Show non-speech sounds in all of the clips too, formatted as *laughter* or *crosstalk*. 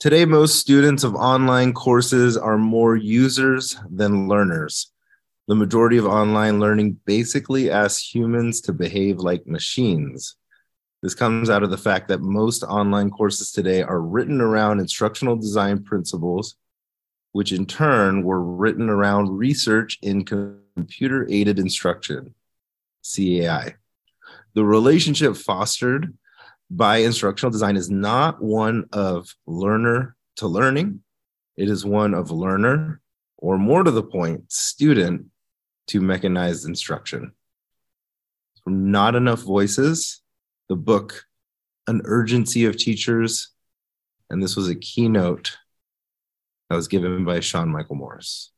Today, most students of online courses are more users than learners. The majority of online learning basically asks humans to behave like machines. This comes out of the fact that most online courses today are written around instructional design principles, which in turn were written around research in computer aided instruction, CAI. The relationship fostered by instructional design is not one of learner to learning, it is one of learner, or more to the point, student to mechanized instruction. From Not Enough Voices, the book An Urgency of Teachers, and this was a keynote that was given by Sean Michael Morris.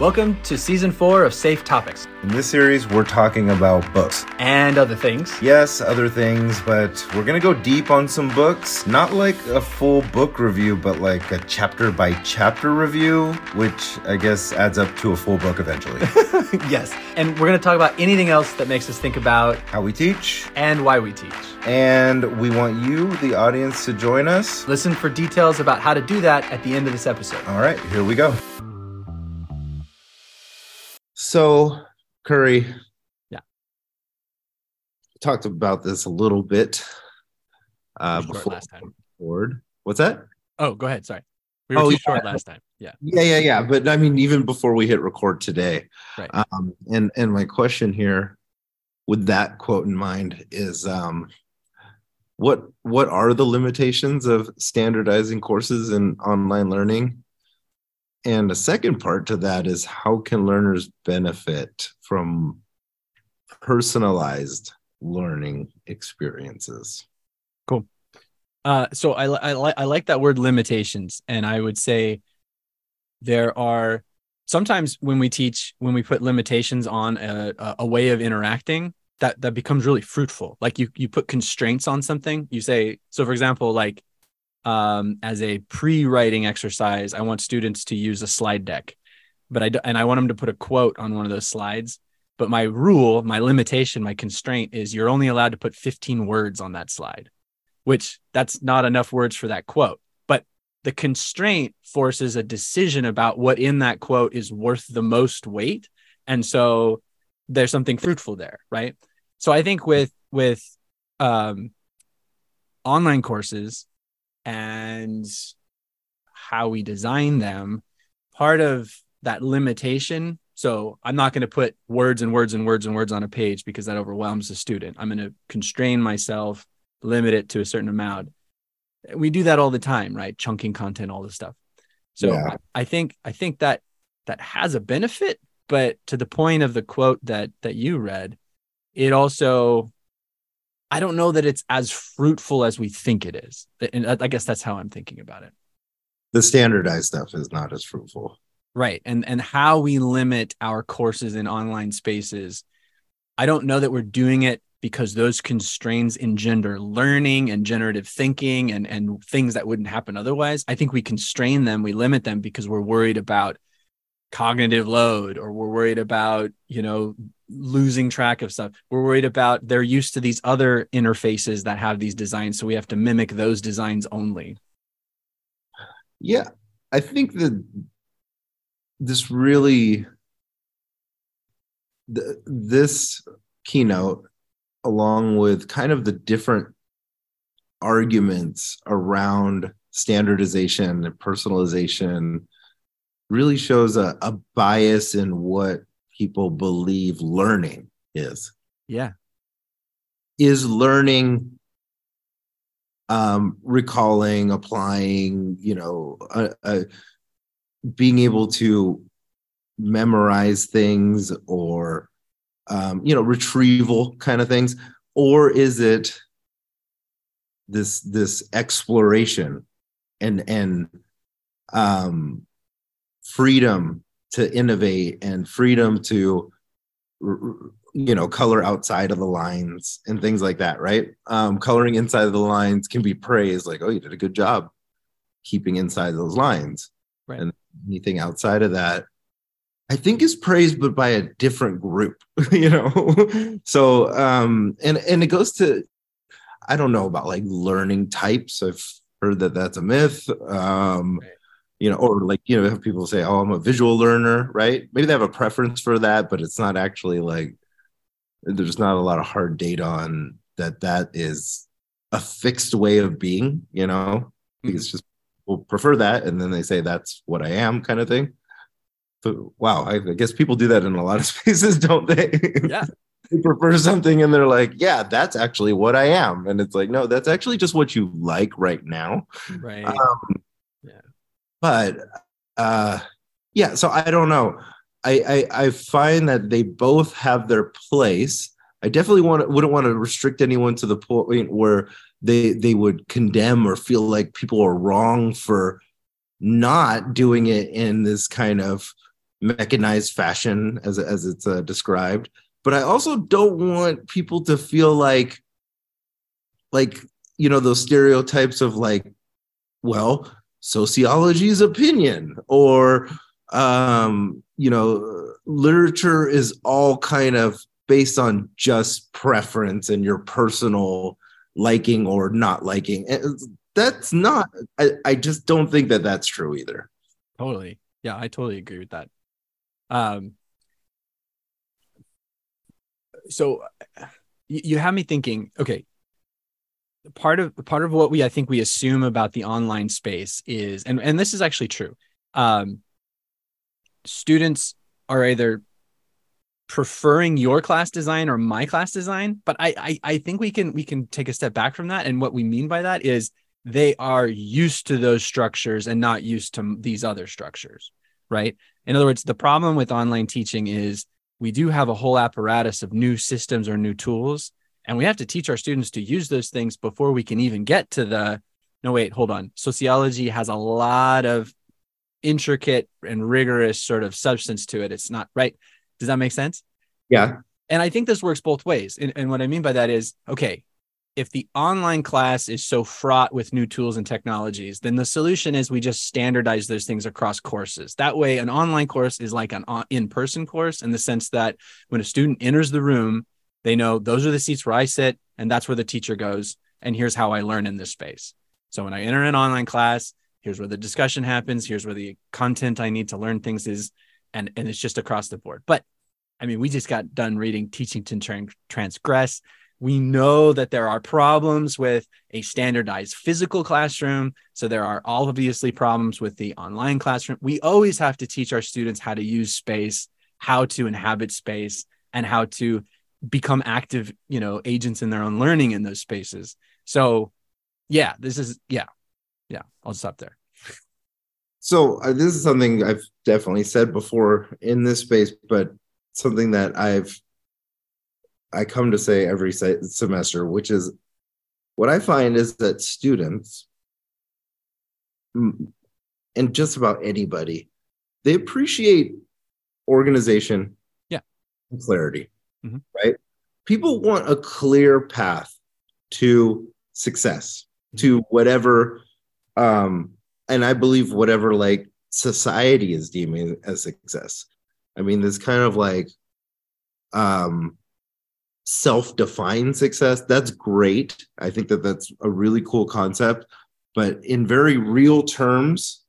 Welcome to season four of Safe Topics. In this series, we're talking about books and other things. Yes, other things, but we're going to go deep on some books. Not like a full book review, but like a chapter by chapter review, which I guess adds up to a full book eventually. *laughs* yes. And we're going to talk about anything else that makes us think about how we teach and why we teach. And we want you, the audience, to join us. Listen for details about how to do that at the end of this episode. All right, here we go. So, Curry. Yeah. Talked about this a little bit uh, before last time. Board. What's that? Oh, go ahead. Sorry. We were oh, too yeah. short last time. Yeah. Yeah, yeah, yeah. But I mean, even before we hit record today. Right. Um, and and my question here, with that quote in mind, is um, what what are the limitations of standardizing courses in online learning? And the second part to that is how can learners benefit from personalized learning experiences? Cool. Uh, so I, I, I like that word limitations. And I would say there are sometimes when we teach, when we put limitations on a, a way of interacting, that, that becomes really fruitful. Like you, you put constraints on something. You say, so for example, like um, as a pre-writing exercise, I want students to use a slide deck, but I and I want them to put a quote on one of those slides. But my rule, my limitation, my constraint is you're only allowed to put 15 words on that slide, which that's not enough words for that quote. But the constraint forces a decision about what in that quote is worth the most weight, and so there's something fruitful there, right? So I think with with um, online courses, and how we design them, part of that limitation. So I'm not going to put words and words and words and words on a page because that overwhelms the student. I'm going to constrain myself, limit it to a certain amount. We do that all the time, right? Chunking content, all this stuff. So yeah. I think I think that that has a benefit, but to the point of the quote that that you read, it also I don't know that it's as fruitful as we think it is. And uh, I guess that's how I'm thinking about it. The standardized stuff is not as fruitful. Right. And and how we limit our courses in online spaces. I don't know that we're doing it because those constraints engender learning and generative thinking and, and things that wouldn't happen otherwise. I think we constrain them, we limit them because we're worried about cognitive load or we're worried about, you know, losing track of stuff. We're worried about they're used to these other interfaces that have these designs. So we have to mimic those designs only. Yeah. I think that this really, the, this keynote, along with kind of the different arguments around standardization and personalization, really shows a, a bias in what people believe learning is. Yeah. Is learning um, recalling, applying, you know, uh, uh, being able to memorize things or, um, you know, retrieval kind of things, or is it this this exploration and and um, freedom to innovate and freedom to you know color outside of the lines and things like that right um, coloring inside of the lines can be praised like oh you did a good job keeping inside those lines right. and anything outside of that i think is praised but by a different group *laughs* you know *laughs* so um and and it goes to I don't know about like learning types. I've heard that that's a myth. Um, right. You know, or like you know, have people say, "Oh, I'm a visual learner," right? Maybe they have a preference for that, but it's not actually like there's not a lot of hard data on that. That is a fixed way of being. You know, mm-hmm. it's just people prefer that, and then they say that's what I am, kind of thing. So, wow, I, I guess people do that in a lot of *laughs* spaces, don't they? Yeah. they prefer something and they're like, yeah, that's actually what I am. And it's like, no, that's actually just what you like right now. Right. Um. But uh, yeah, so I don't know. I, I, I find that they both have their place. I definitely want wouldn't want to restrict anyone to the point where they they would condemn or feel like people are wrong for not doing it in this kind of mechanized fashion as as it's uh, described but I also don't want people to feel like like you know those stereotypes of like well sociology's opinion or um you know literature is all kind of based on just preference and your personal liking or not liking. That's not I, I just don't think that that's true either. Totally. Yeah i totally agree with that. Um so you, you have me thinking okay part of part of what we i think we assume about the online space is and and this is actually true um students are either preferring your class design or my class design but I, I i think we can we can take a step back from that. And what we mean by that is they are used to those structures and not used to these other structures right? In other words the problem with online teaching is we do have a whole apparatus of new systems or new tools and we have to teach our students to use those things before we can even get to the no wait hold on. Sociology has a lot of intricate and rigorous sort of substance to it. It's not right? Does that make sense? Yeah. And i think this works both ways. And, and what i mean by that is okay if the online class is so fraught with new tools and technologies, then the solution is we just standardize those things across courses. That way, an online course is like an uh, in person course in the sense that when a student enters the room, they know those are the seats where I sit and that's where the teacher goes. And here's how I learn in this space. So when I enter an online class, here's where the discussion happens, here's where the content I need to learn things is. And, and it's just across the board. But I mean, we just got done reading Teaching to Transgress we know that there are problems with a standardized physical classroom. So there are obviously problems with the online classroom. We always have to teach our students how to use space, how to inhabit space, and how to become active, you know, agents in their own learning in those spaces. So yeah, this is yeah. Yeah, I'll stop there. So uh, this is something I've definitely said before in this space, but something that I've I come to say every se- semester, which is what I find is that students and just about anybody, they appreciate organization, yeah, and clarity, mm-hmm. right? People want a clear path to success, mm-hmm. to whatever, um, and I believe whatever like society is deeming as success. I mean, this kind of like um self-defined success that's great i think that that's a really cool concept but in very real terms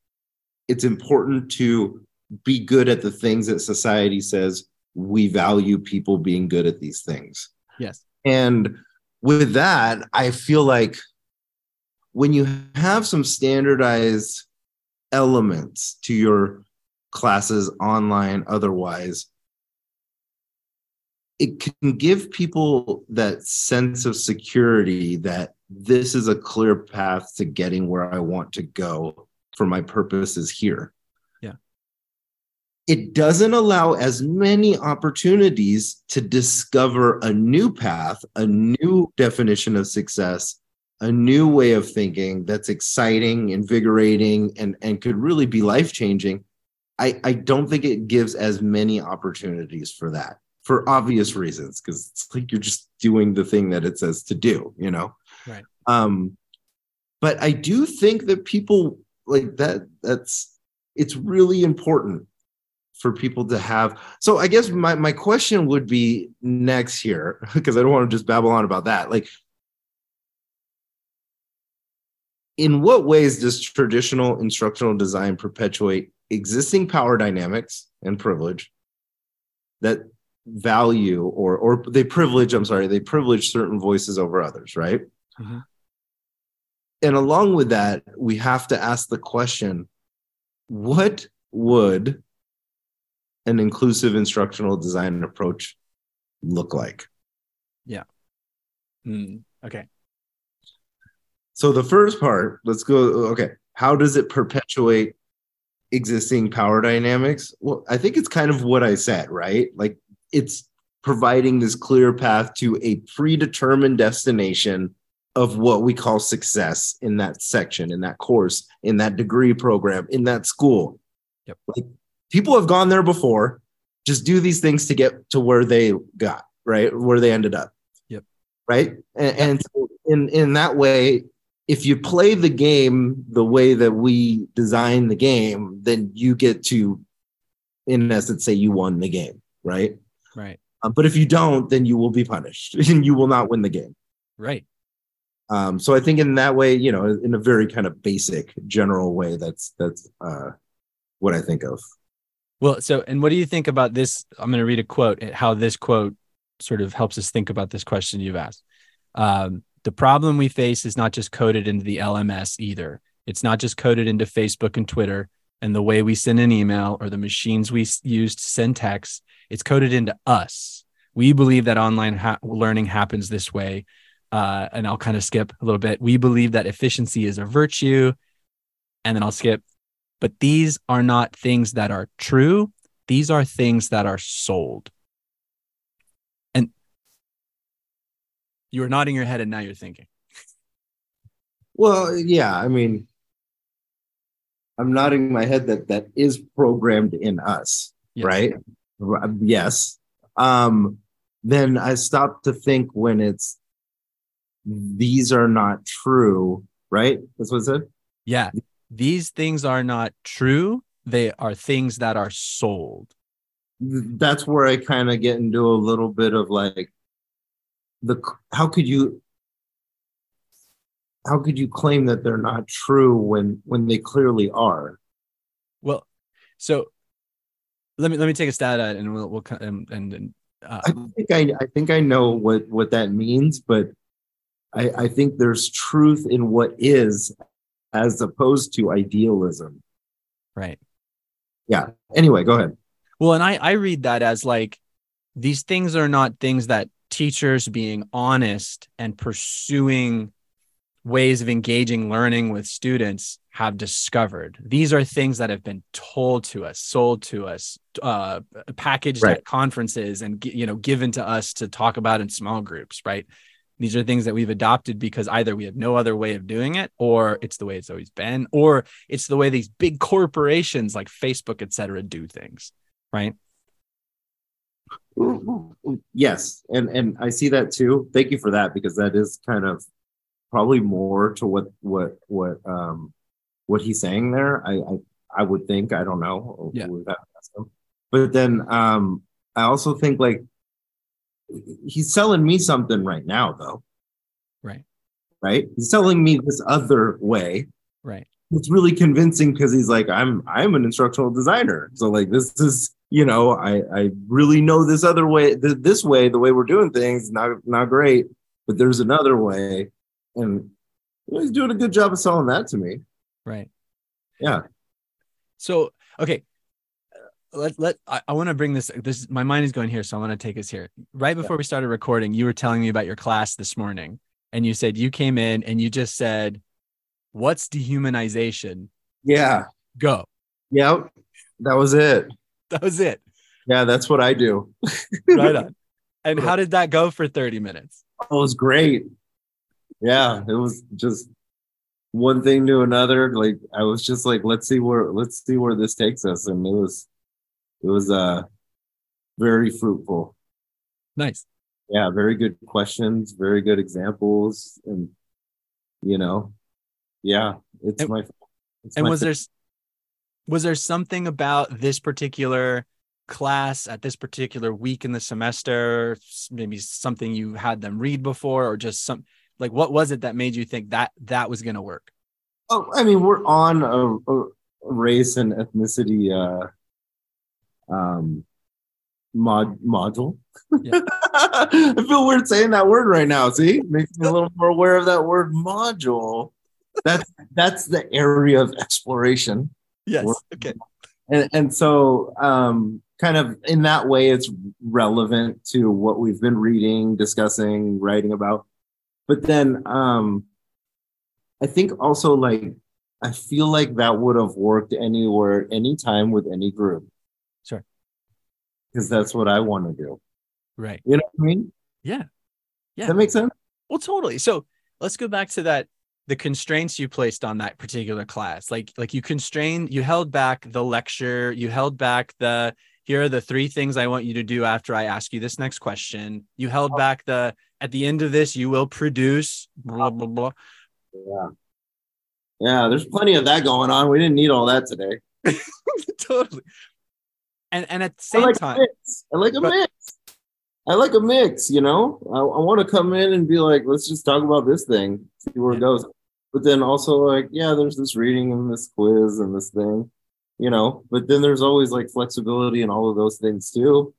it's important to be good at the things that society says we value people being good at these things yes and with that i feel like when you have some standardized elements to your classes online otherwise it can give people that sense of security that this is a clear path to getting where I want to go for my purposes here. It doesn't allow as many opportunities to discover a new path, a new definition of success, a new way of thinking that's exciting, invigorating, and, and could really be life changing. I, I don't think it gives as many opportunities for that for obvious reasons because it's like you're just doing the thing that it says to do you know right um but i do think that people like that that's it's really important for people to have so i guess my, my question would be next here *laughs* because i don't want to just babble on about that like in what ways does traditional instructional design perpetuate existing power dynamics and privilege that value or or they privilege i'm sorry they privilege certain voices over others right Mhm. and along with that we have to ask the question what would an inclusive instructional design approach look like Hmm. Okay. So the first part, let's go. Okay, how does it perpetuate existing power dynamics? Well, I think it's kind of what I said, right? Like it's providing this clear path to a predetermined destination of what we call success in that section, in that course, in that degree program, in that school. Yep. Like people have gone there before. Just do these things to get to where they got, right? Where they ended up. Yep. Right. And, and so in in that way, if you play the game the way that we design the game, then you get to, in essence, say you won the game, right? Right. Um, but if you don't, then you will be punished *laughs* and you will not win the game. Right. Um, so I think in that way, you know, in a very kind of basic, general way, that's that's uh, what I think of. Well, so and what do you think about this? I'm going to read a quote. How this quote sort of helps us think about this question you've asked. Um, the problem we face is not just coded into the LMS either. It's not just coded into Facebook and Twitter and the way we send an email or the machines we use to send text. It's coded into us. We believe that online ha- learning happens this way. Uh, and I'll kind of skip a little bit. We believe that efficiency is a virtue. And then I'll skip. But these are not things that are true. These are things that are sold. And you were nodding your head and now you're thinking. Well, yeah, I mean, I'm nodding my head that that is programmed in us, Yes. right? Yes. Um, then I stop to think when it's these are not true, right? That's what it said. Yeah. These things are not true. They are things that are sold. that's where I kind of get into a little bit of like the how could you how could you claim that they're not true when when they clearly are? Well, so let me let me take a stab at it and we'll we'll and and, and uh, I think I I think I know what what that means, but I I think there's truth in what is as opposed to idealism. right. Yeah. Anyway, go ahead. Well, and I I read that as like these things are not things that teachers being honest and pursuing ways of engaging learning with students have discovered. These are things that have been told to us, sold to us, uh, packaged Right. at conferences, and you know given to us to talk about in small groups. Right. These are things that we've adopted because either we have no other way of doing it, or it's the way it's always been, or it's the way these big corporations like Facebook, et cetera, do things. Right. Yes, and and I see that too. Thank you for that because that is kind of probably more to what what what um what he's saying there. I I, I would think I don't know. Yeah. We'd have to ask him. But then um I also think like he's selling me something right now though, Right. right? He's selling me this other way. Right. It's really convincing because he's like, I'm I'm an instructional designer. So like this is you know, I I really know this other way, th- this way, the way we're doing things, not not great, but there's another way, and he's doing a good job of selling that to me. Right. Yeah. So okay, let let I, I want to bring this. This my mind is going here, so I want to take us here. Right before we started recording, you were telling me about your class this morning, and you said you came in and you just said, "What's dehumanization?" Yeah, Go. yep, that was it. That was it. Yeah, that's what I do. Right on. *laughs* And how did that go for thirty minutes? Oh, it was great. Yeah, it was just one thing to another. Like I was just like, let's see where let's see where this takes us, and it was it was uh very fruitful. Nice. Yeah, very good questions, very good examples, and you know, yeah, it's And- my. It's And my was there was there something about this particular class at this particular week in the semester, maybe something you had them read before, or just some like what was it that made you think that that was going to work? Oh, I mean, we're on a, a race and ethnicity uh, um, mod module. Yeah. *laughs* I feel weird saying that word right now. See, makes me a little more aware of that word module. That's that's the area of exploration, Yes. We're- Okay. and and so um, kind of in that way, it's relevant to what we've been reading, discussing, writing about. But then um, I think also like I feel like that would have worked anywhere, anytime with any group. Because that's what I want to do. Right. You know what I mean? Yeah. Yeah. that makes sense? Well, totally. So let's go back to that the constraints you placed on that particular class. Like like you constrained, you held back the lecture, you held back the here are the three things I want you to do after I ask you this next question. You held oh. back the at the end of this, you will produce blah oh. blah blah. Yeah. Yeah, there's plenty of that going on. We didn't need all that today. *laughs* totally. And and at the I same like time. I like a But- mix. I like a mix, you know. I, I want to come in and be like, let's just talk about this thing, see where it goes. But then also like, yeah, there's this reading and this quiz and this thing, you know. But then there's always like flexibility and all of those things too.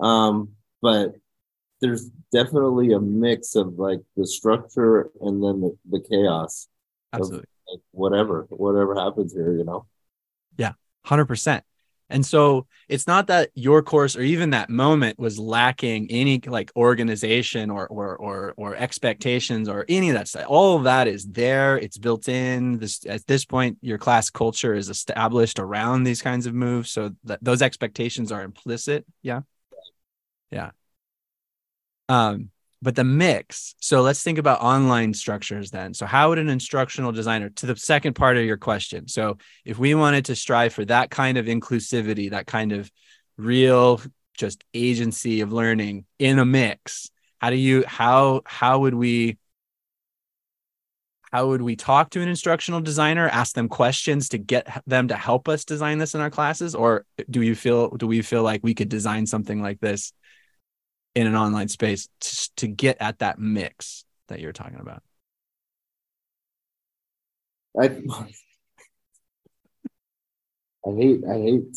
Um, but there's definitely a mix of like the structure and then the, the chaos, absolutely. like whatever, whatever happens here, you know. Yeah, 100%. And so it's not that your course or even that moment was lacking any like organization or or or or expectations or any of that stuff. All of that is there. It's built in. This at this point, your class culture is established around these kinds of moves. So those expectations are implicit. Yeah. Yeah. Um, but the mix. So let's think about online structures then. So how would an instructional designer to the second part of your question? So if we wanted to strive for that kind of inclusivity, that kind of real just agency of learning in a mix, how do you how how would we how would we talk to an instructional designer, ask them questions to get them to help us design this in our classes or do you feel do we feel like we could design something like this in an online space to, to get at that mix that you're talking about? I I hate I hate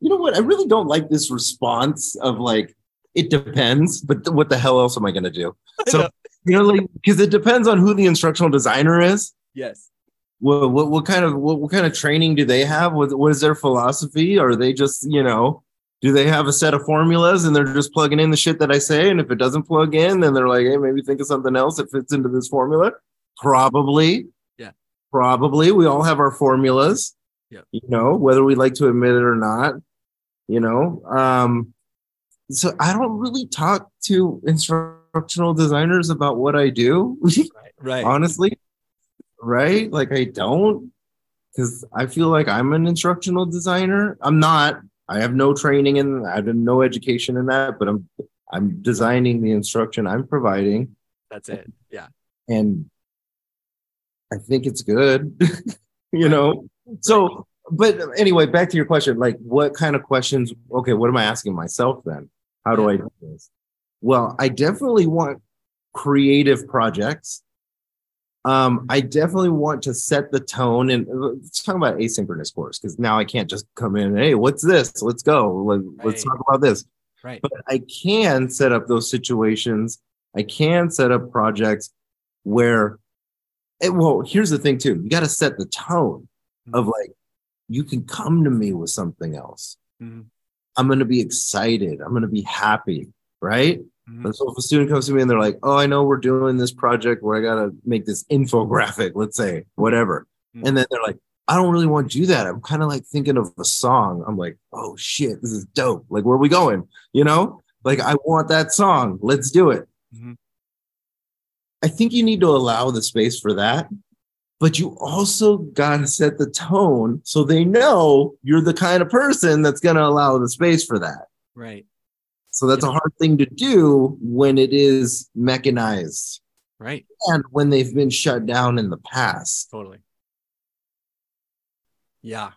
you know what I really don't like this response of like it depends but th- what the hell else am I gonna do *laughs* So- know. you know like because it depends on who the instructional designer is yes. what what, what kind of what, what kind of training do they have what, what is their philosophy are they just you know do they have a set of formulas and they're just plugging in the shit that I say? And if it doesn't plug in then they're like hey maybe think of something else that fits into this formula. Probably. Yeah. probably. We all have our formulas. Yeah. you know whether we like to admit it or not you know um so i don't really talk to instructional designers about what i do. *laughs* Right. Right. honestly. Right? Like i don't. Because i feel like i'm an instructional designer. I'm not i have no training in i have no education in that but i'm i'm designing the instruction i'm providing That's it. Yeah. and I think it's good, *laughs* you know. So, but anyway, back to your question, like what kind of questions? Okay, what am I asking myself then? How do I do this? Well, I definitely want creative projects. Um, I definitely want to set the tone, and uh, let's talk about asynchronous course because now I can't just come in. Hey, what's this? Let's go. Let, Let's talk about this Right. but I can set up those situations. I can set up projects where, it, well, here's the thing too. You got to set the tone of like, you can come to me with something else. Mhm. I'm going to be excited. I'm going to be happy. Right. Mhm. And so if a student comes to me and they're like, oh, I know we're doing this project where I got to make this infographic, let's say, whatever. Mhm. And then they're like, I don't really want to do that. I'm kind of like thinking of a song. I'm like, oh shit, this is dope. Like, where are we going? You know, like I want that song. Let's do it. Mhm. I think you need to allow the space for that, but you also got to set the tone so they know you're the kind of person that's going to allow the space for that. Right. So that's a hard thing to do when it is mechanized Right. and when they've been shut down in the past. Totally. Yeah.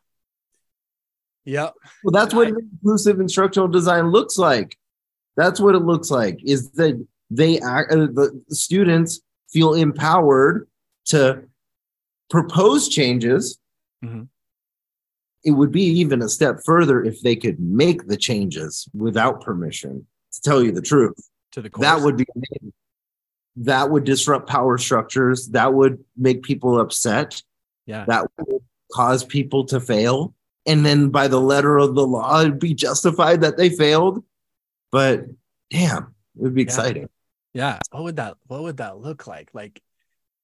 Yep. Well, that's what inclusive instructional design looks like. That's what it looks like. Is that they act, uh, the students feel empowered to propose changes, Mhm. It would be even a step further if they could make the changes without permission. To tell you the truth, to the course. that would be that would disrupt power structures. That would make people upset. yeah. That would cause people to fail. And then by the letter of the law, it'd be justified that they failed. But damn, it would be Yeah. exciting. Yeah. What would that what would that look like? Like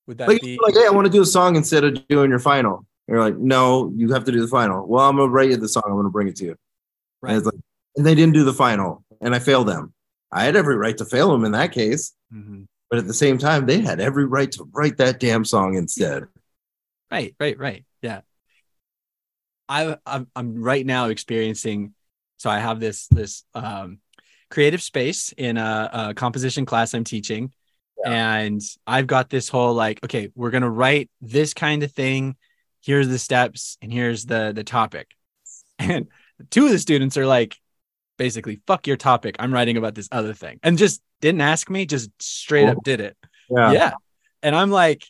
would that Like, be like, hey, I want to do a song instead of doing your final. And you're like, no, you have to do the final. Well, I'm gonna write you the song. I'm gonna bring it to you. right? And it's like, and they didn't do the final, and I failed them. I had every right to fail them in that case, Mhm. but at the same time, they had every right to write that damn song instead. Right, right, right. Yeah. I I'm I'm right now experiencing so I have this this um creative space in a, a composition class I'm teaching and I've got this whole like okay, we're going to write this kind of thing. Here's the steps and here's the the topic. And two of the students are like basically fuck your topic. I'm writing about this other thing. And just didn't ask me, just straight up did it Yeah. yeah and i'm like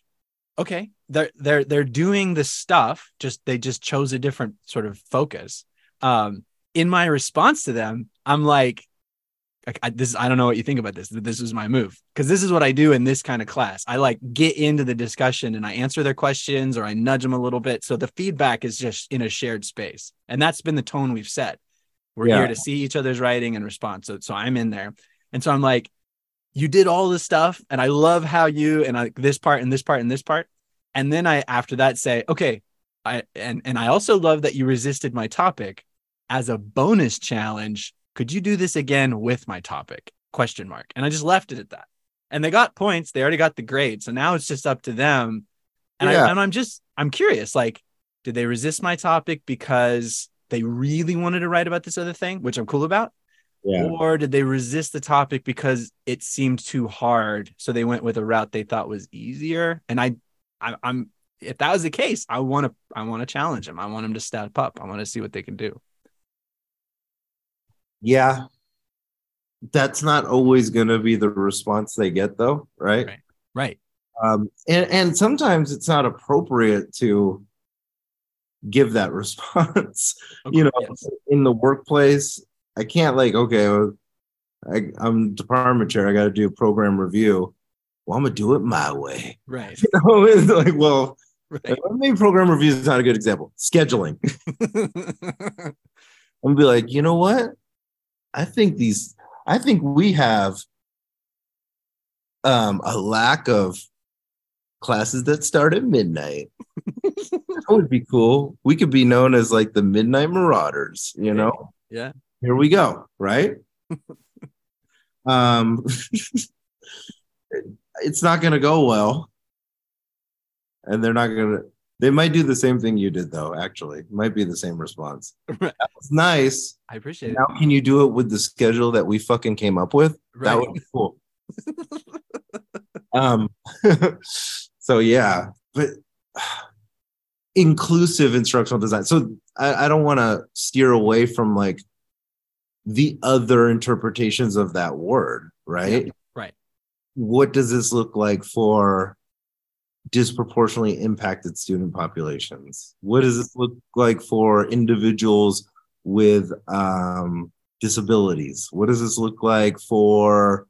okay they're they're they're doing the stuff just they just chose a different sort of focus um in my response to them i'm like like I, this i don't know what you think about this this is my move. Because this is what i do in this kind of class. I like get into the discussion and i answer their questions or i nudge them a little bit. So the feedback is just in a shared space. And that's been the tone we've set. We're Yeah. here to see each other's writing and respond so, so i'm in there. And so i'm like you did all this stuff and i love how you and I, this part and this part and this part. And then i after that say okay i and and i also love that you resisted my topic as a bonus challenge could you do this again with my topic? Question mark. And i just left it at that. And they got points. They already got the grade. So now it's just up to them. And, Yeah. I, and i'm just i'm curious like did they resist my topic because they really wanted to write about this other thing which i'm cool about? Yeah. or did they resist the topic because it seemed too hard? So they went with a route they thought was easier? And i, I i'm if that was the case i want to i want to challenge them. I want them to step up. I want to see what they can do Yeah. That's not always going to be the response they get, though, right? Right. right Um, and and sometimes it's not appropriate to give that *laughs* response. You know, Yes. in the workplace, I can't like, okay, I, I'm department chair. I got to do a program review. Well, I'm gonna do it my way. right *laughs* You know, it's like, well, right maybe program review is not a good example. Scheduling. *laughs* I'm gonna be like, you know what? I think these, I think we have um, a lack of classes that start at midnight. *laughs* that would be cool. We could be known as like the Midnight Marauders, you know? yeah Here we go, right? *laughs* um, *laughs* it's not gonna go well. And they're not gonna, they might do the same thing you did, though, actually. Might be the same response. Right. *laughs* That was nice. i appreciate it Now, can you do it with the schedule that we fucking came up with? That would be cool. *laughs* um, *laughs* so yeah, but *sighs* inclusive instructional design. So I, I don't want to steer away from like the other interpretations of that word, right? right What does this look like for disproportionately impacted student populations? What does this look like for individuals with um, disabilities? What does this look like for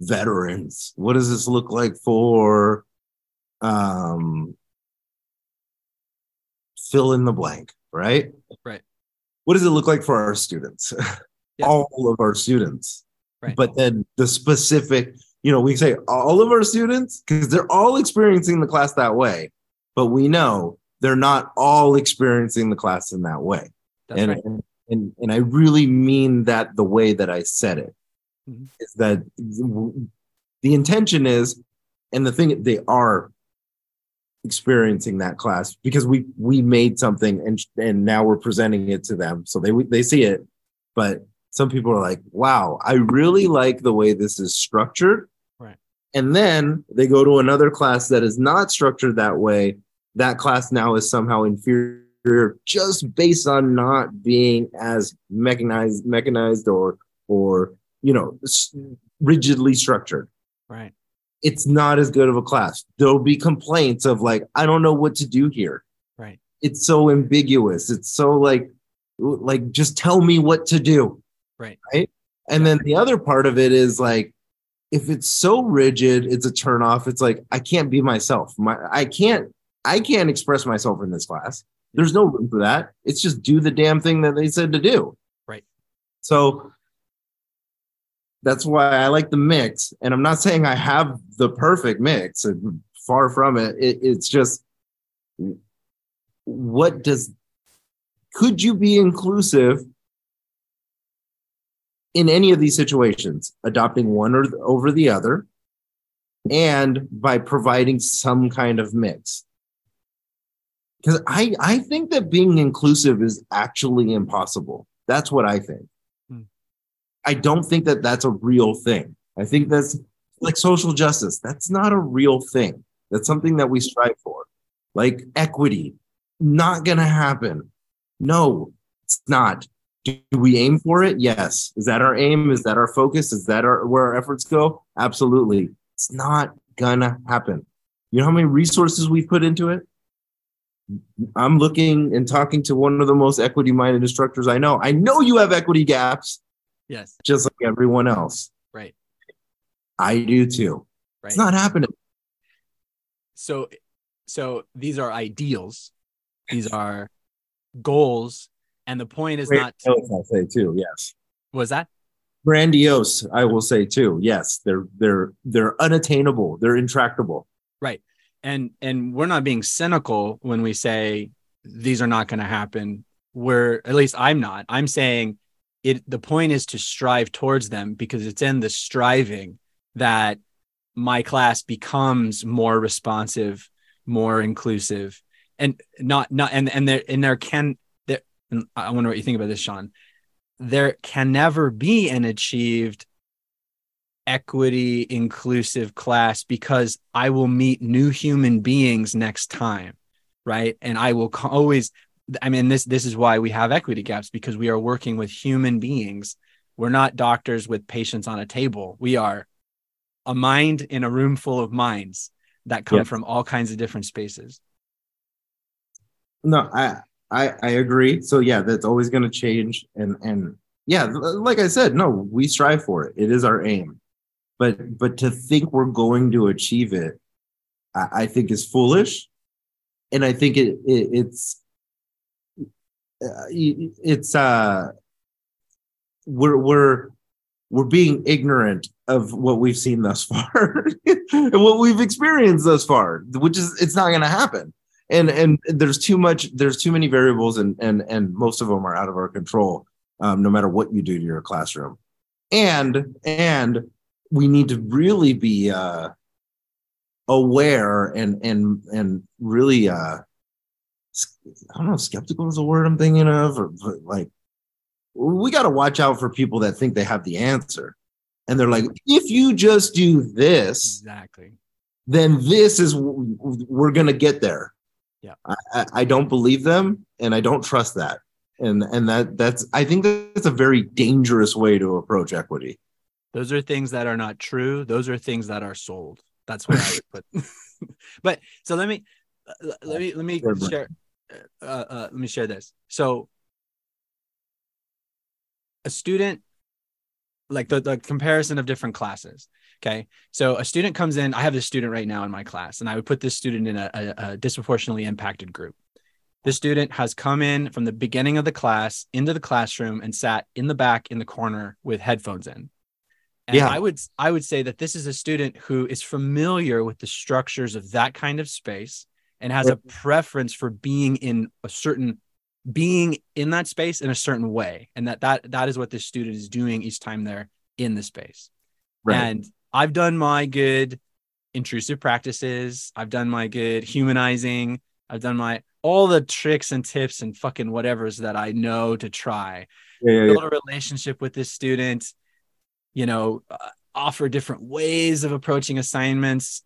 veterans? What does this look like for um, fill in the blank, right? Right. What does it look like for our students? Yeah. *laughs* All of our students. Right. But then the specific, you know, we say all of our students because they're all experiencing the class that way, but we know they're not all experiencing the class in that way. That's and, right. and and and I really mean that the way that I said it Mhm. is that the intention is, and the thing they are experiencing that class because we we made something and and now we're presenting it to them. So they they see it, but some people are like, wow, I really like the way this is structured. Right. And then they go to another class that is not structured that way. That class now is somehow inferior just based on not being as mechanized, mechanized or or you know rigidly structured. right it's not as good of a class. There'll be complaints of like, I don't know what to do here. Right. It's so ambiguous. It's so like, like just tell me what to do. Right. Right. And then the other part of it is like, if it's so rigid, it's a turnoff. It's like I can't be myself. My I can't I can't express myself in this class. There's no room for that. It's just do the damn thing that they said to do. Right. So that's why I like the mix. And I'm not saying I have the perfect mix. Uh, far from it. it it's just what does could you be inclusive in any of these situations, adopting one or over the other, and by providing some kind of mix. Because I, I think that being inclusive is actually impossible. That's what I think. Hmm. I don't think that that's a real thing. I think that's like social justice. That's not a real thing. That's something that we strive for. Like equity, not going to happen. No, it's not. Do we aim for it? Yes. Is that our aim? Is that our focus? Is that our, where our efforts go? Absolutely. It's not gonna happen. You know how many resources we've put into it? I'm looking and talking to one of the most equity minded instructors I know. I know you have equity gaps. Yes. Just like everyone else. Right. I do too. Right. It's not happening. So so these are ideals. These are goals and the point is not to, I'll say too, yes. Was that? Grandiose, I will say too. Yes, they're they're they're unattainable, they're intractable. Right. And and we're not being cynical when we say these are not going to happen. We're at least I'm not. I'm saying it the point is to strive towards them because it's in the striving that my class becomes more responsive, more inclusive, and not not and and there and there can and I wonder what you think about this, Sean. There can never be an achieved equity inclusive class because I will meet new human beings next time, right? And I will always I mean this this is why we have equity gaps because we are working with human beings. We're not doctors with patients on a table. We are a mind in a room full of minds that come from all kinds of different spaces. No, I I I agree. So yeah, that's always going to change, and and yeah, like I said, no, we strive for it. It is our aim, but but to think we're going to achieve it, I, I think is foolish, and I think it, it it's uh, it's uh we're we're we're being ignorant of what we've seen thus far *laughs* and what we've experienced thus far which is it's not going to happen and and there's too much there's too many variables and and and most of them are out of our control um, no matter what you do to your classroom. And and we need to really be uh, aware and and and really uh i don't know skeptical is the word i'm thinking of or like we got to watch out for people that think they have the answer. And they're like if you just do this exactly. then this is we're going to get there yeah. I, I don't believe them and i don't trust that. And and that that's i think that's a very dangerous way to approach equity. Those are things that are not true. Those are things that are sold. That's what i would put *laughs* but so let me uh, let me let me share uh, uh, let me share this. So a student like the, the comparison of different classes Okay. So a student comes in, I have this student right now in my class, and I would put this student in a, a, a disproportionately impacted group. This student has come in from the beginning of the class into the classroom and sat in the back in the corner with headphones in. And yeah. I would I would say that this is a student who is familiar with the structures of that kind of space and has a preference for being in a certain being in that space in a certain way and that that that is what this student is doing each time they're in the space. Right. And I've done my good intrusive practices. I've done my good humanizing. I've done my all the tricks and tips and fucking whatever's that I know to try. Yeah, yeah, Build yeah. a relationship with this student, you know, uh, offer different ways of approaching assignments,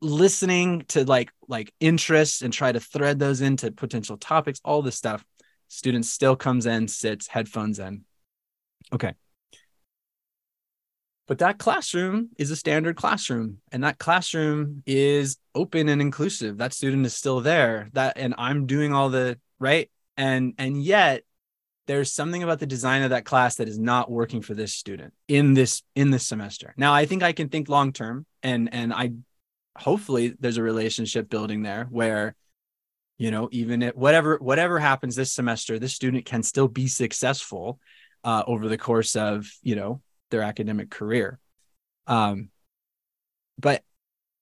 listening to like like interests and try to thread those into potential topics, all this stuff. Student still comes in, sits, headphones in. Okay But that classroom is a standard classroom, and that classroom is open and inclusive. That student is still there. That and I'm doing all the right, and and yet there's something about the design of that class that is not working for this student in this in this semester. Now I think I can think long term, and and I hopefully there's a relationship building there where you know even if whatever whatever happens this semester this student can still be successful uh, over the course of you know their academic career. Um but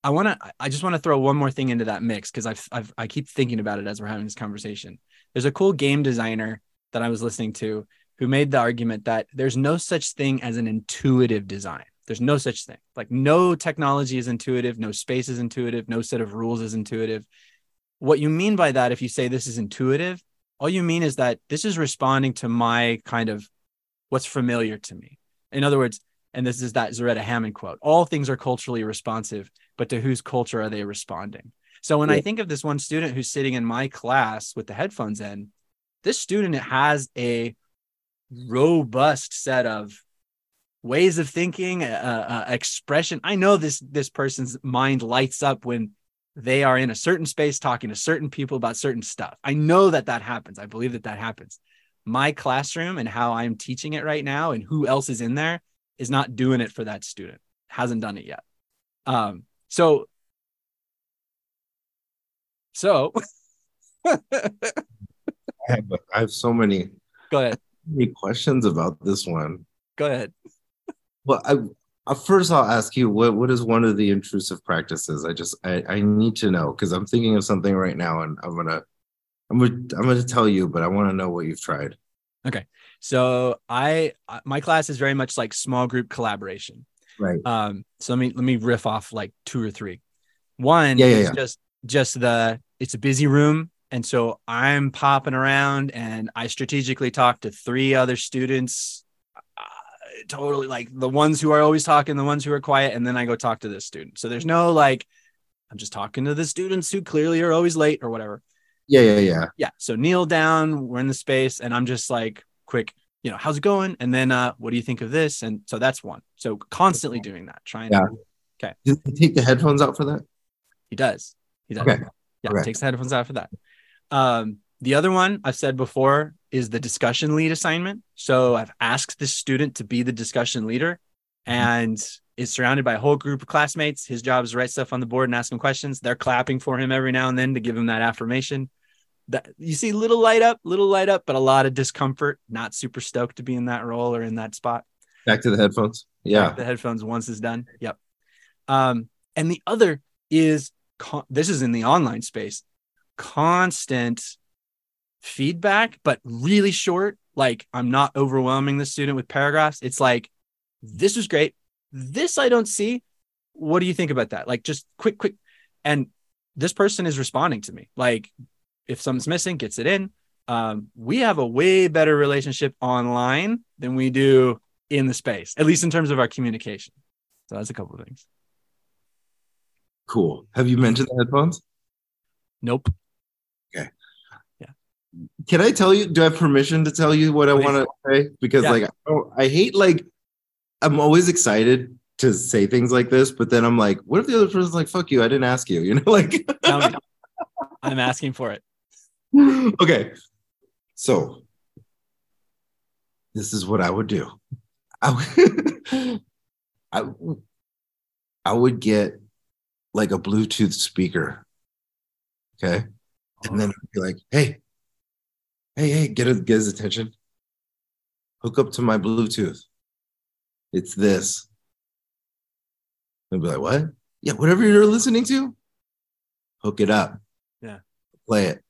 i want to i just want to throw one more thing into that mix because I've, I've i keep thinking about it as we're having this conversation. There's a cool game designer that i was listening to who made the argument that there's no such thing as an intuitive design. There's no such thing. Like no technology is intuitive no space is intuitive no set of rules is intuitive. What you mean by that, if you say this is intuitive, all you mean is that this is responding to my kind of what's familiar to me. In other words, and this is that Zaretta Hammond quote all things are culturally responsive, but to whose culture are they responding? So when yeah. I think of this one student who's sitting in my class with the headphones in, this student has a robust set of ways of thinking, uh, uh, expression. I know this this person's mind lights up when they are in a certain space talking to certain people about certain stuff. I know that that happens. I believe that that happens. My classroom and how I'm teaching it right now and who else is in there is not doing it for that student. Hasn't done it yet. Um, so, so *laughs* I, have, I have so many. Go ahead. Any questions about this one. Go ahead. Well, I uh, first, I'll ask you what what is one of the intrusive practices? I just I, I need to know because I'm thinking of something right now, and I'm gonna I'm gonna I'm gonna tell you, but I want to know what you've tried. Okay, so I my class is very much like small group collaboration. Right. Um. So let me let me riff off like two or three. One yeah, yeah, is yeah. just just the it's a busy room, and so I'm popping around, and I strategically talk to three other students uh, totally like the ones who are always talking, the ones who are quiet, and then I go talk to this student. So there's no like, I'm just talking to the students who clearly are always late or whatever. Yeah, yeah, yeah. Yeah. So kneel down, we're in the space, and I'm just like, quick, you know, how's it going? And then uh, what do you think of this? And so that's one. So constantly doing that, trying yeah. to okay. Does he take the headphones out for that? He does. He does. Okay. Yeah, okay. takes the headphones out for that. Um, the other one I've said before is the discussion lead assignment. So I've asked this student to be the discussion leader and is surrounded by a whole group of classmates. His job is to write stuff on the board and ask him questions. They're clapping for him every now and then to give him that affirmation. That you see little light up, little light up, but a lot of discomfort. Not super stoked to be in that role or in that spot. Back to the headphones. Yeah. the headphones once is done. Yep. Um, and the other is con- this is in the online space, constant feedback, but really short. Like I'm not overwhelming the student with paragraphs. It's like, this was great. This I don't see. What do you think about that? Like just quick, quick. And this person is responding to me. Like if something's missing, gets it in. Um, we have a way better relationship online than we do in the space, at least in terms of our communication. So that's a couple of things. Cool. Have you mentioned the headphones? Nope Okay. Yeah. can I tell you? Do I have permission to tell you what I want to say? Because Yeah. like I, I hate like I'm always excited to say things like this, but then I'm like, what if the other person's like, "Fuck you, I didn't ask you," you know? *laughs* Like. I'm asking for it. *laughs* okay, so this is what I would do. I would, *laughs* I, I would get like a Bluetooth speaker, okay, and then I'd be like, "Hey, hey, hey, get, his, get his attention. Hook up to my Bluetooth. It's this. They'll be like, what? Yeah, whatever you're listening to, hook it up. Yeah. Play it.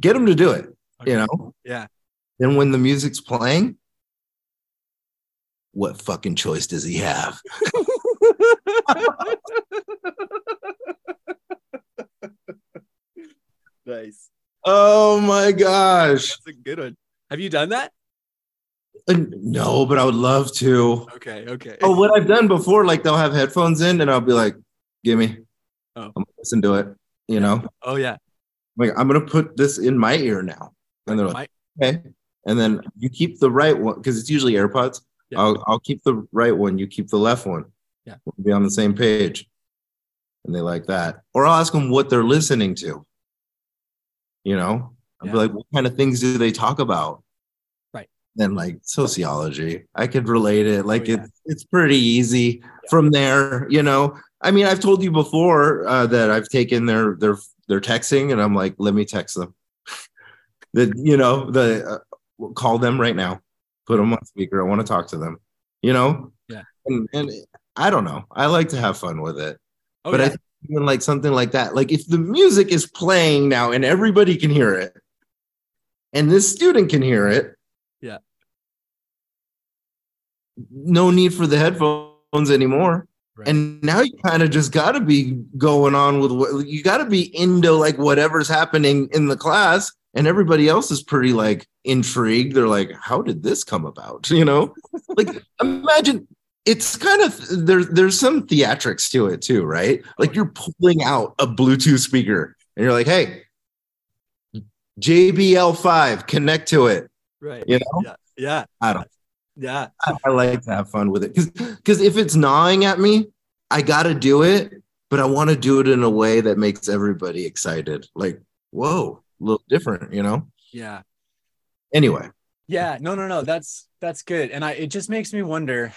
Get them to do it, Okay. you know? Yeah. Then when the music's playing, what fucking choice does he have? *laughs* nice. Oh my gosh. That's a good one. Have you done that? Uh, No, but I would love to. Okay. Okay. Oh, what I've done before, like they'll have headphones in and I'll be like, give me. Oh. I'm gonna listen to it, you know? Oh yeah. Like I'm gonna put this in my ear now. And they're like, My- okay. And then you keep the right one because it's usually AirPods. Yeah. I'll I'll keep the right one. You keep the left one. Yeah. we'll be on the same page. And they like that, or I'll ask them what they're listening to. You know, I'll Yeah. be like, what kind of things do they talk about? Then like sociology, I could relate it. Like Oh, yeah. it's it's pretty easy from there. You know, I mean, I've told you before uh, that I've taken their their their texting, and I'm like, let me text them. *laughs* that you know the uh, call them right now, put them on speaker. I want to talk to them. You know. Yeah. And and I don't know. I like to have fun with it Oh, but yeah. I think even like something like that, like if the music is playing now and everybody can hear it, and this student can hear it, Yeah. no need for the headphones anymore. Right. And now you kind of just got to be going on with what you got to be into like whatever's happening in the class, and everybody else is pretty like intrigued. They're like, "How did this come about?" *laughs* You know, like imagine it's kind of there's there's some theatrics to it too, right? Like you're pulling out a Bluetooth speaker and you're like, "Hey, JBL five, connect to it." Right. You know, Yeah. Yeah. I don't. Yeah. I, I like to have fun with it because because if it's gnawing at me, I got to do it, but I want to do it in a way that makes everybody excited. Like, whoa, a little different, you know. Yeah. Anyway, Yeah, no, no, no. That's that's good, and I it just makes me wonder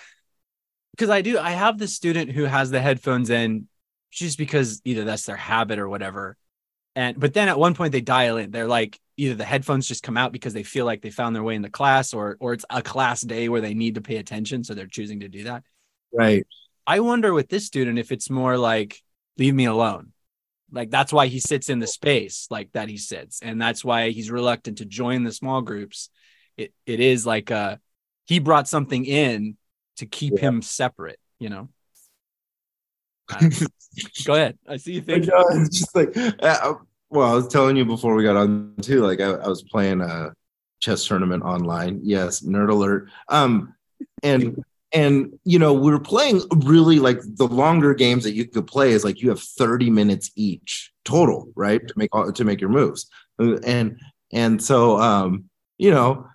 because I do I have the student who has the headphones in just because either that's their habit or whatever, and but then at one point they dial in. They're like either the headphones just come out because they feel like they found their way in the class, or or it's a class day where they need to pay attention, so they're choosing to do that. right? I wonder with this student if it's more like leave me alone. Like that's why he sits in the space like that he sits. And that's why he's reluctant to join the small groups. It it is like uh he brought something in to keep Yeah. him separate, you know. I don't know. Go ahead. I see you think know, it's just like, uh, well, I was telling you before we got on too. Like, I, I was playing a chess tournament online. Yes, nerd alert. Um, and and you know we were playing really like the longer games that you could play is like you have 30 minutes each total right to make all to make your moves and and so um you know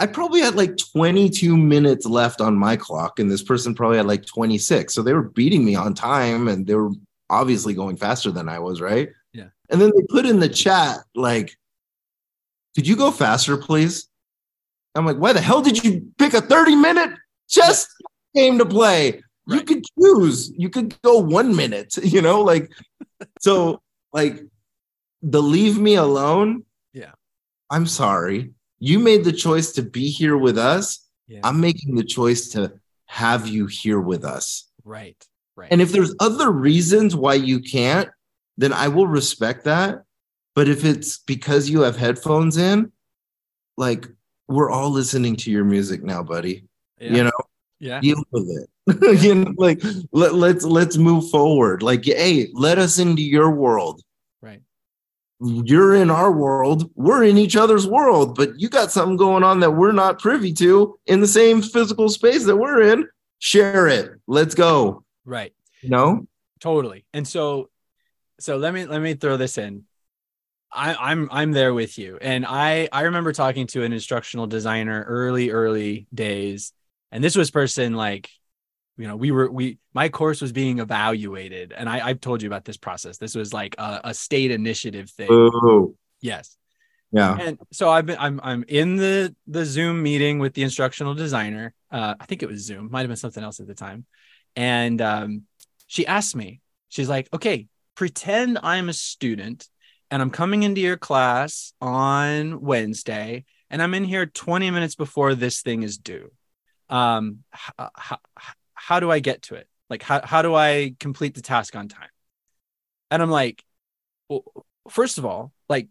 i probably had like 22 minutes left on my clock and this person probably had like 26 so they were beating me on time and they were obviously going faster than i was right? Yeah. and then they put in the chat like could you go faster please? I'm like why the hell did you pick a 30 minute? Chess game to play. You could choose. You could go one minute *laughs* you know like so like the leave me alone? Yeah. i'm sorry you made the choice to be here with us Yeah. i'm making the choice to have you here with us right. Right. and if there's other reasons why you can't then i will respect that but if it's because you have headphones in like we're all listening to your music now buddy yeah. you know yeah. deal with it. *laughs* you know, like let, let's let's move forward. Like, hey, let us into your world. You're in our world. We're in each other's world, but you got something going on that we're not privy to in the same physical space that we're in. Share it. Let's go. Right. You know? totally and so so let me let me throw this in I, i'm i'm there with you and i i remember talking to an instructional designer early early days and this was person like you know we were we my course was being evaluated and i i've told you about this process this was like a, a state initiative thing Oh, yes yeah. and so I've been I'm I'm in the the Zoom meeting with the instructional designer. Uh, I think it was Zoom, might have been something else at the time. And um, she asked me, she's like, "Okay, pretend I'm a student and I'm coming into your class on Wednesday, and I'm in here 20 minutes before this thing is due. Um, how, how, how do I get to it? Like, how how do I complete the task on time?" And I'm like, well, first of all, like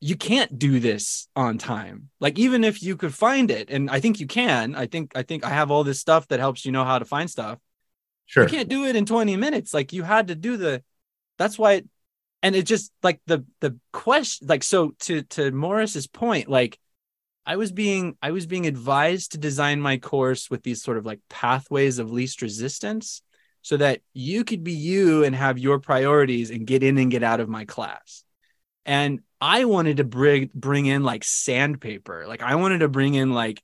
you can't do this on time like even if you could find it and i think you can i think i think i have all this stuff that helps you know how to find stuff Sure. you can't do it in 20 minutes like you had to do the that's why it, and it just like the the question like so to to morris's point like i was being i was being advised to design my course with these sort of like pathways of least resistance so that you could be you and have your priorities and get in and get out of my class and I wanted to bring bring in like sandpaper. Like I wanted to bring in like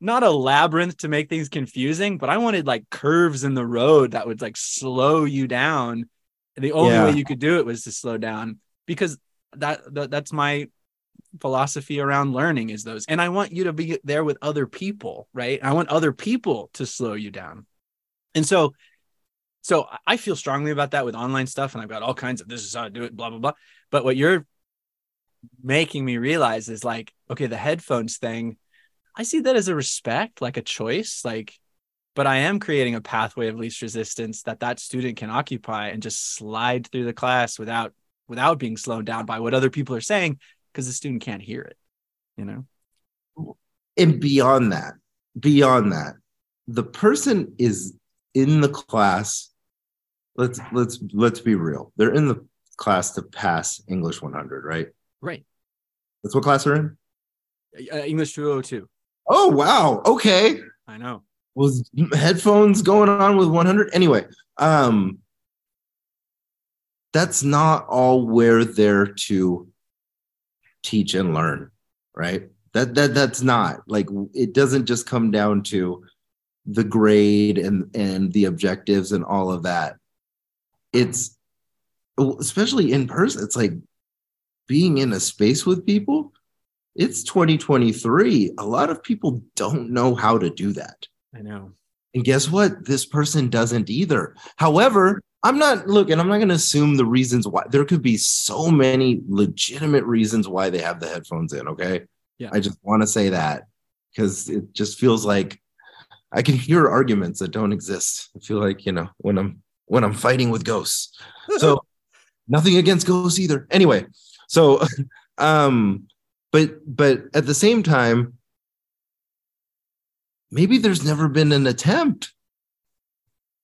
not a labyrinth to make things confusing, but I wanted like curves in the road that would like slow you down. And the only Yeah. way you could do it was to slow down because that, that that's my philosophy around learning is those. And I want you to be there with other people, right? I want other people to slow you down. And so so I feel strongly about that with online stuff and I've got all kinds of this is how I do it blah blah blah. But what you're making me realize is like okay, the headphones thing I see that as a respect, like a choice, like, but I am creating a pathway of least resistance that that student can occupy and just slide through the class without without being slowed down by what other people are saying because the student can't hear it. You know? and beyond that, beyond that, the person is in the class. Let's let's let's be real. They're in the class to pass English 100, right? Right. That's what class they're in. Uh, English 202. Oh wow. Okay. I know. Was headphones going on with 100 anyway? Um, that's not all we're there to teach and learn, right? That that that's not like it doesn't just come down to the grade and and the objectives and all of that. It's especially in person. It's like being in a space with people. It's 2023. A lot of people don't know how to do that. I know. And guess what? This person doesn't either. However, I'm not looking, I'm not going to assume the reasons why. There could be so many legitimate reasons why they have the headphones in. Okay. Yeah. I just want to say that because it just feels like I can hear arguments that don't exist. I feel like, you know, when I'm when I'm fighting with ghosts. So *laughs* nothing against ghosts either. Anyway, so *laughs* um but but at the same time maybe there's never been an attempt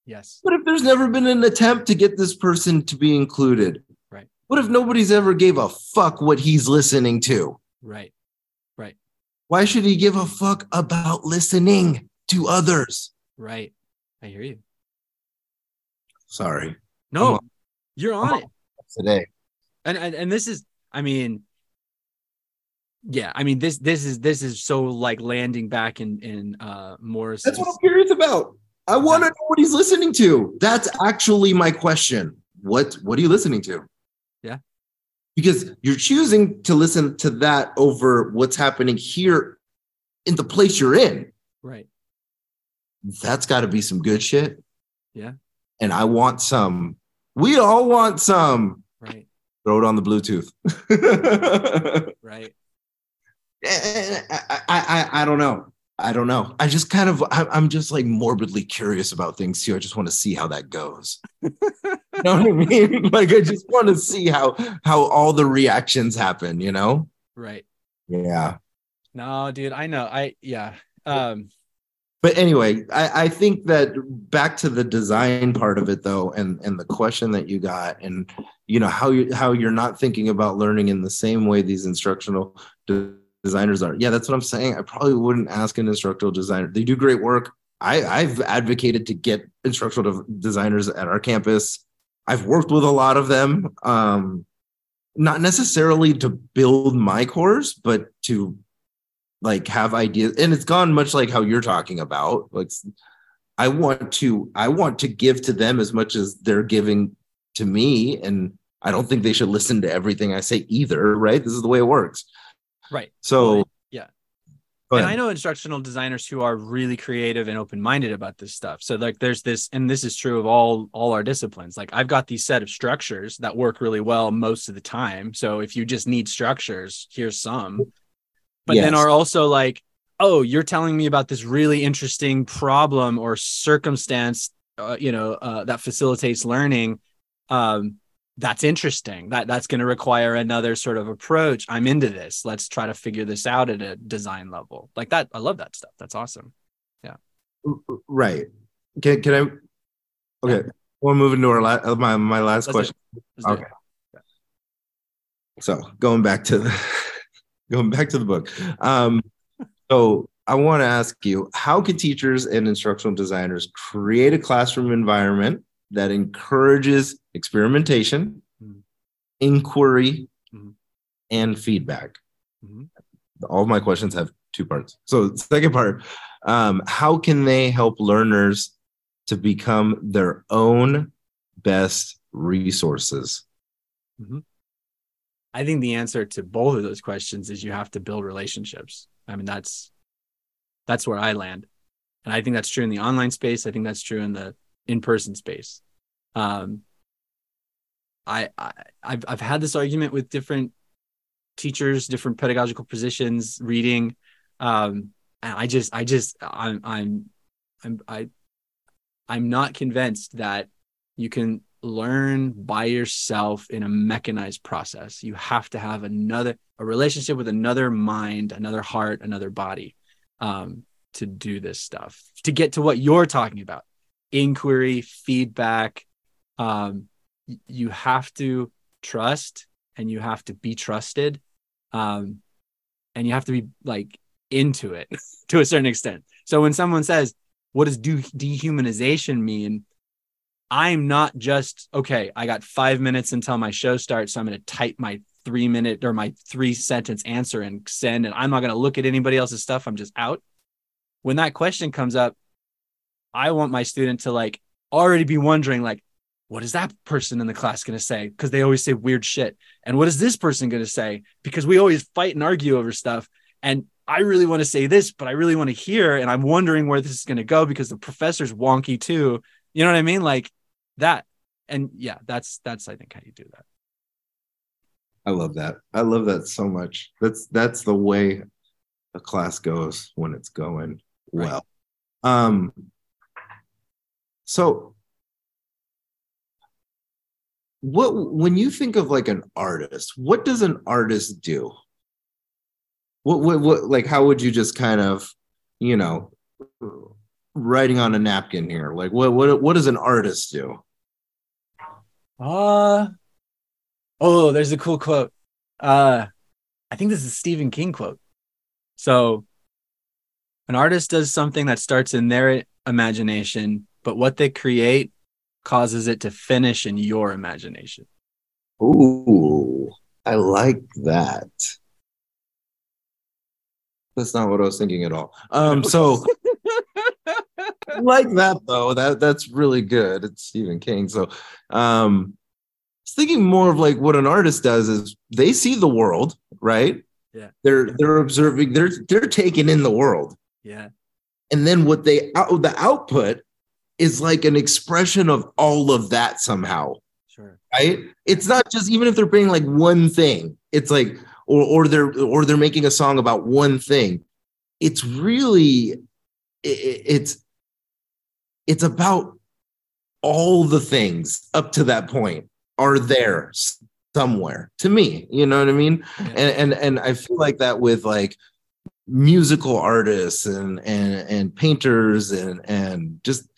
yes. what if there's never been an attempt to get this person to be included Right. what if nobody's ever gave a fuck what he's listening to Right. Right. why should he give a fuck about listening to others Right. I hear you. sorry No, on. you're I'm on it. today and, and and this is i mean yeah i mean this this is this is so like landing back in in uh morris that's what i'm curious about i want to know what he's listening to. That's actually my question. What what are you listening to? Yeah. because you're choosing to listen to that over what's happening here in the place you're in. Right. That's got to be some good shit. Yeah. and i want some. We all want some. Right. Throw it on the bluetooth. *laughs* Right. I, I, I, I don't know. I don't know. I just kind of, I, I'm just like morbidly curious about things too. I just want to see how that goes. you know what I mean? *laughs* Like, I just want to see how how all the reactions happen. You know? right Yeah. no dude i know i yeah um But anyway, I, I think that back to the design part of it though, and and the question that you got, and you know how you how you're not thinking about learning in the same way these instructional de- designers are. Yeah, that's what I'm saying. I probably wouldn't ask an instructional designer. They do great work. I, I've advocated to get instructional de- designers at our campus. I've worked with a lot of them, um, not necessarily to build my course, but to like have ideas. And it's gone much like how you're talking about. Like, I want to, I want to give to them as much as they're giving to me, and I don't think they should listen to everything I say either. Right? This is the way it works. Right. So yeah. and i know instructional designers who are really creative and open-minded about this stuff. So like there's this and this is true of all all our disciplines. Like i've got these set of structures that work really well most of the time. So if you just need structures here's some. But then are also like oh you're telling me about this really interesting problem or circumstance uh, you know uh, that facilitates learning. Um that's interesting that that's going to require another sort of approach i'm into this let's try to figure this out at a design level like that i love that stuff that's awesome Yeah. right. Can can I? Okay. We'll move into our la- uh, my my last Let's question. Okay. So going back to the *laughs* going back to the book. Um, so I want to ask you, how can teachers and instructional designers create a classroom environment that encourages experimentation, Mhm. inquiry, Mhm. and feedback? Mhm. All of my questions have two parts. So second part, um, how can they help learners to become their own best resources? Mm-hmm. I think the answer to both of those questions is you have to build relationships. I mean, that's that's where I land, and I think that's true in the online space. I think that's true in the in-person space. Um, I, I I've I've had this argument with different teachers, different pedagogical positions, reading. Um, and I just I just I'm I'm I'm I I'm not convinced that you can learn by yourself in a mechanized process. You have to have another a relationship with another mind, another heart, another body um, to do this stuff. To get to what you're talking about, inquiry, feedback. Um, you have to trust and you have to be trusted, um, and you have to be like into it *laughs* to a certain extent. So when someone says, "What does de- dehumanization mean?" I'm not just, okay, I got five minutes until my show starts. So I'm going to type my three minute or my three sentence answer and send, and I'm not going to look at anybody else's stuff. I'm just out. When that question comes up, I want my student to like already be wondering, like, what is that person in the class going to say? Because they always say weird shit. And what is this person going to say? Because we always fight and argue over stuff. And I really want to say this, but I really want to hear. And I'm wondering where this is going to go because the professor's wonky too. You know what I mean? Like that. And yeah, that's that's I think how you do that. I love that. I love that so much. That's that's the way a class goes when it's going well. Right. Um so what when you think of like an artist, what does an artist do? What what, what like how would you just kind of, you know, writing on a napkin here? Like what what what does an artist do? Uh oh, there's a cool quote. Uh I think this is a Stephen King quote. So an artist does something that starts in their imagination, but what they create causes it to finish in your imagination. Ooh, I like that. That's not what I was thinking at all. Um, so like that though. That that's really good. It's Stephen King. So um I was thinking more of like what an artist does is they see the world, right? Yeah. They're they're observing, they're they're taking in the world. Yeah. And then what they out the output is like an expression of all of that somehow. Sure. Right? It's not just even if they're bringing like one thing, it's like or or they're or they're making a song about one thing. It's really it, it's it's about all the things up to that point are there somewhere to me you know what i mean yeah. and and and i feel like that with like musical artists and and and painters and and just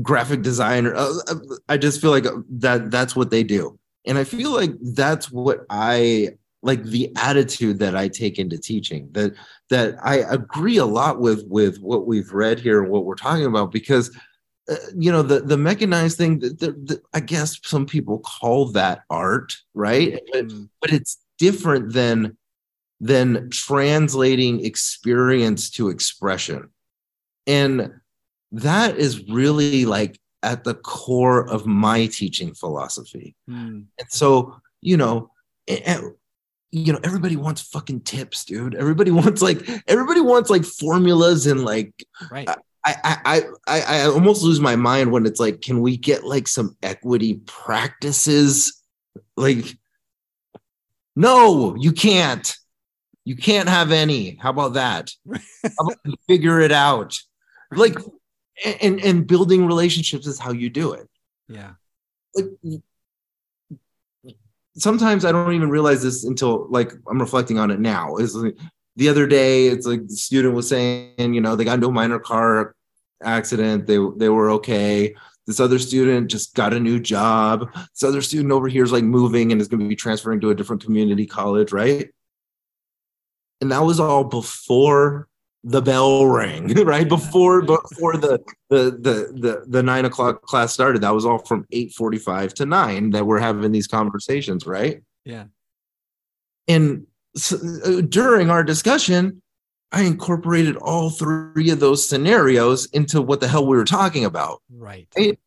graphic designer uh, uh i just feel like that that's what they do. And i feel like that's what i like the attitude that I take into teaching that that I agree a lot with with what we've read here and what we're talking about because uh, you know the the mechanized thing that, that, I guess some people call that art right? But, mm. but it's different than than translating experience to expression. And that is really like at the core of my teaching philosophy mm. and so you know you know, everybody wants fucking tips, dude. Everybody *laughs* wants like everybody wants like formulas and like right. I, I I I almost lose my mind when it's like, can we get like some equity practices? Like, no, you can't. You can't have any. How about that? *laughs* How about figure it out? Like, and and building relationships is how you do it. Yeah. Like sometimes I don't even realize this until like I'm reflecting on it now. Is like, the other day, it's like the student was saying, you know, they got into a minor car accident. They they were okay. This other student just got a new job. This other student over here is like moving and is going to be transferring to a different community college, right? And that was all before the bell rang *laughs* right before before the, the the the the nine o'clock class started that was all from 8.45 to 9 that we're having these conversations right yeah and so, uh, during our discussion I incorporated all three of those scenarios into what the hell we were talking about. Right. It,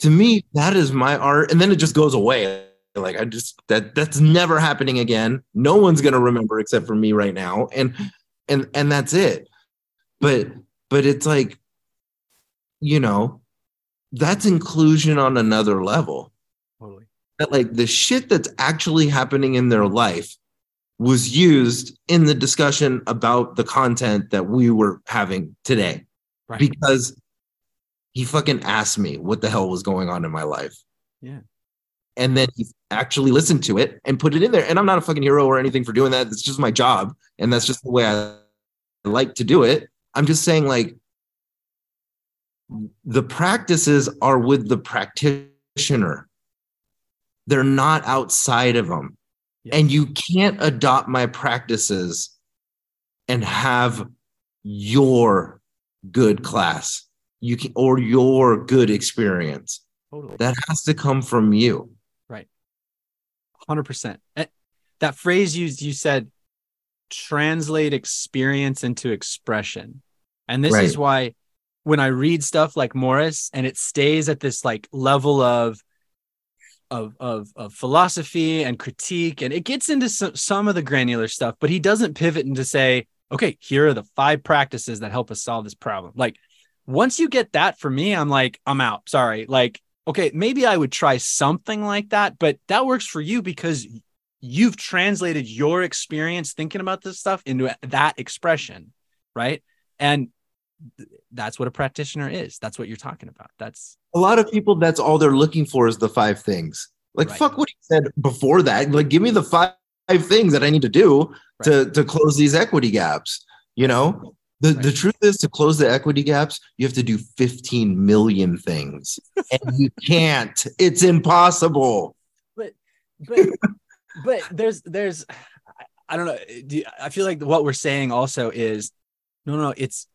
to me, that is my art. And then it just goes away. Like I just that that's never happening again. No one's gonna remember except for me right now. And and and that's it. But but it's like, you know, that's inclusion on another level. Totally. That like the shit that's actually happening in their life was used in the discussion about the content that we were having today. Right. Because he fucking asked me what the hell was going on in my life. Yeah. And then he actually listened to it and put it in there. And I'm not a fucking hero or anything for doing that. It's just my job. And that's just the way I like to do it. I'm just saying, like, the practices are with the practitioner, they're not outside of them. Yeah. And you can't adopt my practices and have your good class you can or your good experience Totally. that has to come from you right Hundred percent. Eh, that phrase you you said, translate experience into expression, and this is why when I read stuff like Morris and it stays at this like level of of of, of philosophy and critique, and it gets into some, some of the granular stuff, but he doesn't pivot into say, okay, here are the five practices that help us solve this problem. Like once you get that for me, I'm like, I'm out. Sorry. Like okay, maybe I would try something like that, but that works for you because you've translated your experience thinking about this stuff into that expression, right? And that's what a practitioner is. That's what you're talking about. That's a lot of people that's all they're looking for is the five things like Right. fuck what he said before that like give me the five, five things that i need to do to to close these equity gaps you know the, the truth is to close the equity gaps you have to do 15 million things and you *laughs* can't it's impossible but but but there's there's I- I don't know. Do you- I feel like what we're saying also is no no it's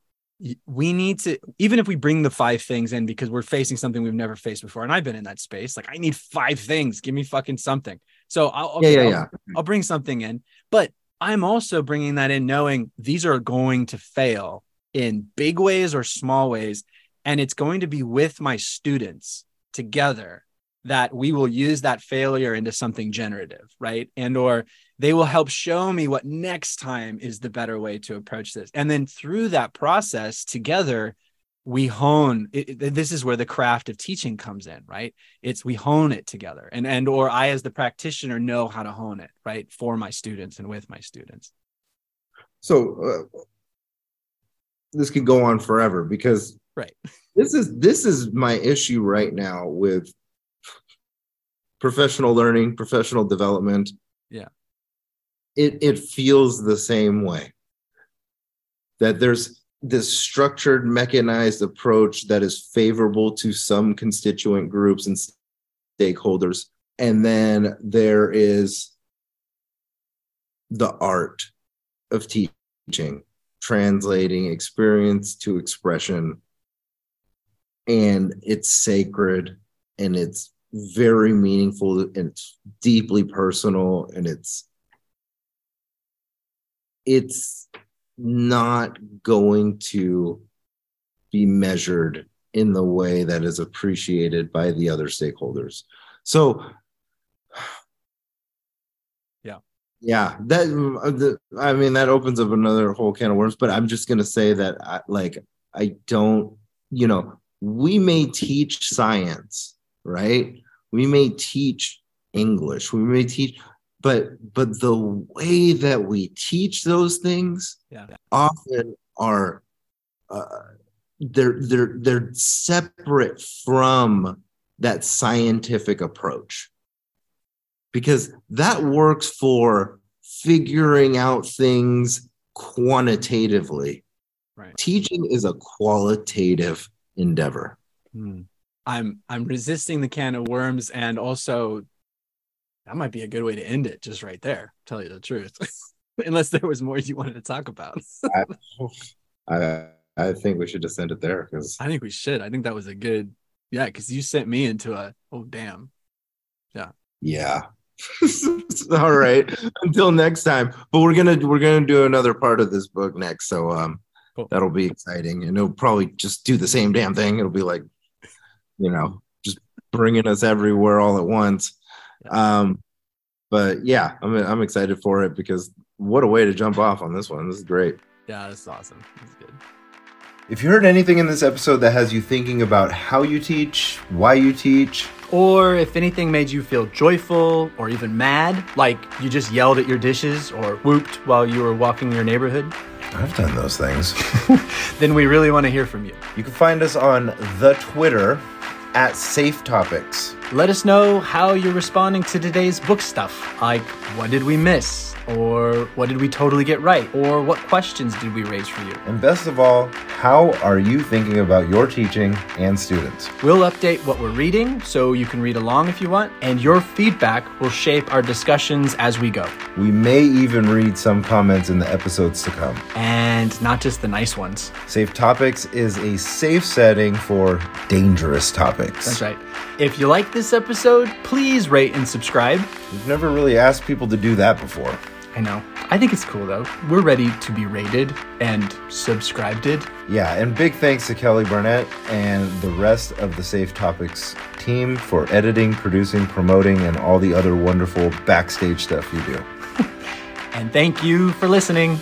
we need to even if we bring the five things in because we're facing something we've never faced before and I've been in that space like I need five things give me fucking something so I'll okay, yeah yeah I'll- yeah I'll bring something in, but I'm also bringing that in knowing these are going to fail in big ways or small ways. And it's going to be with my students together that we will use that failure into something generative, right? And or they will help show me what next time is the better way to approach this. And then through that process together, we hone it, this is where the craft of teaching comes in right it's we hone it together and and or i as the practitioner know how to hone it right for my students and with my students so uh, this could go on forever because Right. *laughs* this is this is my issue right now with professional learning professional development Yeah. It it feels the same way that there's this structured mechanized approach that is favorable to some constituent groups and stakeholders and then there is the art of teaching, translating experience to expression. And it's sacred and it's very meaningful and it's deeply personal and it's it's not going to be measured in the way that is appreciated by the other stakeholders. So *sighs* yeah. Yeah, that the, i mean that opens up another whole can of worms but i'm just going to say that I, like i don't you know we may teach science right? We may teach english. We may teach but but the way that we teach those things yeah. often are uh, they're they're they're separate from that scientific approach. Because that works for figuring out things quantitatively. Right. Teaching is a qualitative endeavor. Hmm. i'm i'm resisting the can of worms and also that might be a good way to end it just right there tell you the truth *laughs* unless there was more you wanted to talk about i *laughs* i think we should just end it there because i think we should i think that was a good yeah because you sent me into a oh damn yeah yeah *laughs* All right. Until next time. But we're gonna we're gonna do another part of this book next. So um cool. that'll be exciting. And it'll probably just do the same damn thing. It'll be like, you know, just bringing us everywhere all at once. Um, but yeah, I'm I'm excited for it because what a way to jump off on this one. This is great. Yeah, this is awesome. This is good. If you heard anything in this episode that has you thinking about how you teach, why you teach, or if anything made you feel joyful or even mad, like you just yelled at your dishes or whooped while you were walking your neighborhood, I've done those things. *laughs* then we really want to hear from you. You can find us on the Twitter at Safe Topics. Let us know how you're responding to today's book stuff. Like, what did we miss? Or what did we totally get right? Or what questions did we raise for you? And best of all, how are you thinking about your teaching and students? We'll update what we're reading so you can read along if you want, and your feedback will shape our discussions as we go. We may even read some comments in the episodes to come. And not just the nice ones. Safe Topics is a safe setting for dangerous topics. That's right. If you like this episode, please rate and subscribe. We've never really asked people to do that before. I know. I think it's cool though. We're ready to be rated and subscribed. To. Yeah, and big thanks to Kelly Burnett and the rest of the Safe Topics team for editing, producing, promoting, and all the other wonderful backstage stuff you do. *laughs* and thank you for listening.